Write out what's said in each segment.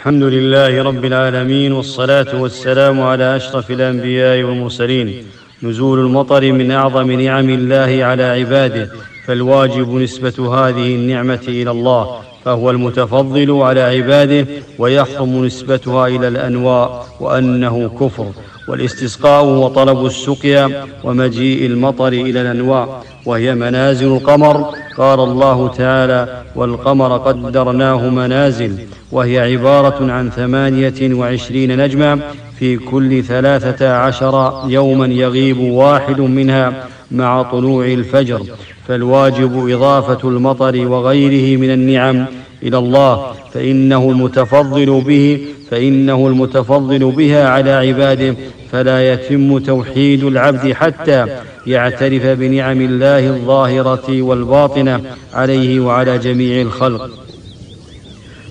الحمد لله رب العالمين والصلاة والسلام على أشرف الأنبياء والمرسلين. نزول المطر من أعظم نعم الله على عباده فالواجب نسبة هذه النعمة إلى الله فهو المتفضل على عباده ويحرم نسبتها إلى الأنواء وأنه كفر. والاستسقاء وطلب السقيا ومجيء المطر إلى الانواع وهي منازل القمر قال الله تعالى والقمر قدرناه منازل وهي عبارة عن ثمانية وعشرين نجما في كل ثلاثة عشر يوما يغيب واحد منها مع طلوع الفجر فالواجب إضافة المطر وغيره من النعم إلى الله فإنه المتفضل به فإنه المتفضل بها على عباده فلا يتم توحيد العبد حتى يعترف بنعم الله الظاهرة والباطنة عليه وعلى جميع الخلق.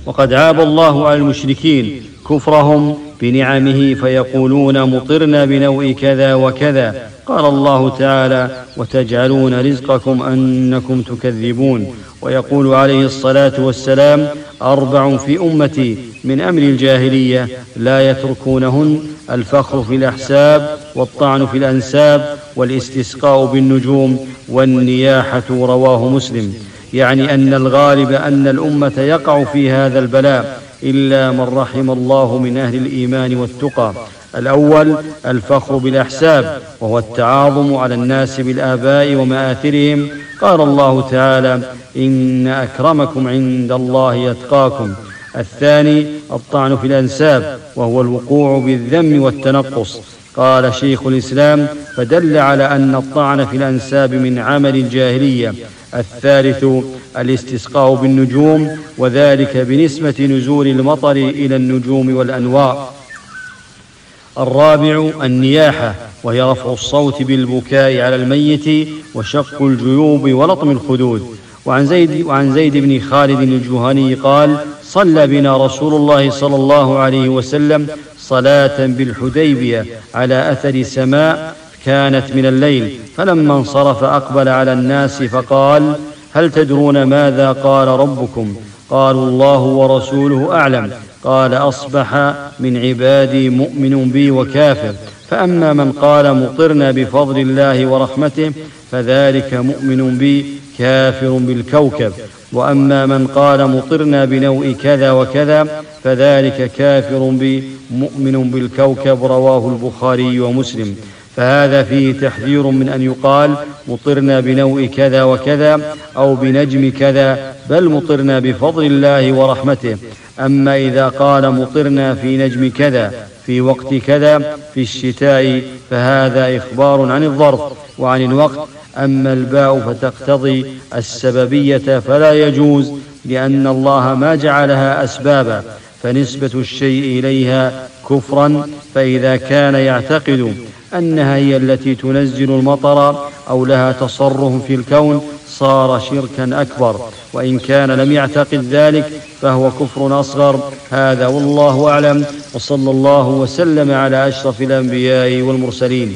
وقد عاب الله على المشركين كفرهم بنعمه فيقولون مطرنا بنوء كذا وكذا. قال الله تعالى وتجعلون رزقكم أنكم تكذبون ويقول عليه الصلاة والسلام أربع في أمتي من أمر الجاهلية لا يتركونهن الفخر في الأحساب والطعن في الأنساب والإستسقاء بالنجوم والنياحة رواه مسلم يعني أن الغالب أن الأمة يقع في هذا البلاء إلا من رحم الله من أهل الإيمان والتقى. الأول الفخر بالأحساب وهو التعاظم على الناس بالآباء ومآثرهم. قال الله تعالى إن أكرمكم عند الله يتقاكم الثاني الطعن في الأنساب وهو الوقوع بالذم والتنقص. قال شيخ الإسلام فدل على أن الطعن في الأنساب من عمل الجاهلية. الثالث الاستسقاء بالنجوم وذلك بنسبة نزول المطر إلى النجوم والأنواع. الرابع النياحة وهي رفع الصوت بالبكاء على الميت وشق الجيوب ولطم الخدود. وعن زيد وعن زيد بن خالد الجهني قال صلى بنا رسول الله صلى الله عليه وسلم صلاة بالحديبية على أثر سماء كانت من الليل فلما انصرف أقبل على الناس فقال هل تدرون ماذا قال ربكم؟ قالوا الله ورسوله أعلم. قال أصبح من عبادي مؤمن بي وكافر. فأما من قال مطرنا بفضل الله ورحمته فذلك مؤمن بي كافر بالكوكب. وأما من قال مطرنا بنوء كذا وكذا فذلك كافر بي مؤمن بالكوكب رواه البخاري ومسلم. فهذا فيه تحذير من أن يقال مطرنا بنوء كذا وكذا أو بنجم كذا بل مطرنا بفضل الله ورحمته. أما إذا قال مطرنا في نجم كذا في وقت كذا في الشتاء فهذا إخبار عن الظرف وعن الوقت. أما الباء فتقتضي السببية فلا يجوز لأن الله ما جعلها أسبابا فنسبة الشيء إليها كفرا فإذا كان يعتقد أنها هي التي تنزل المطر أو لها تصرف في الكون صار شركا أكبر وإن كان لم يعتقد ذلك فهو كفر أصغر. هذا والله أعلم وصلى الله وسلم على أشرف الأنبياء والمرسلين.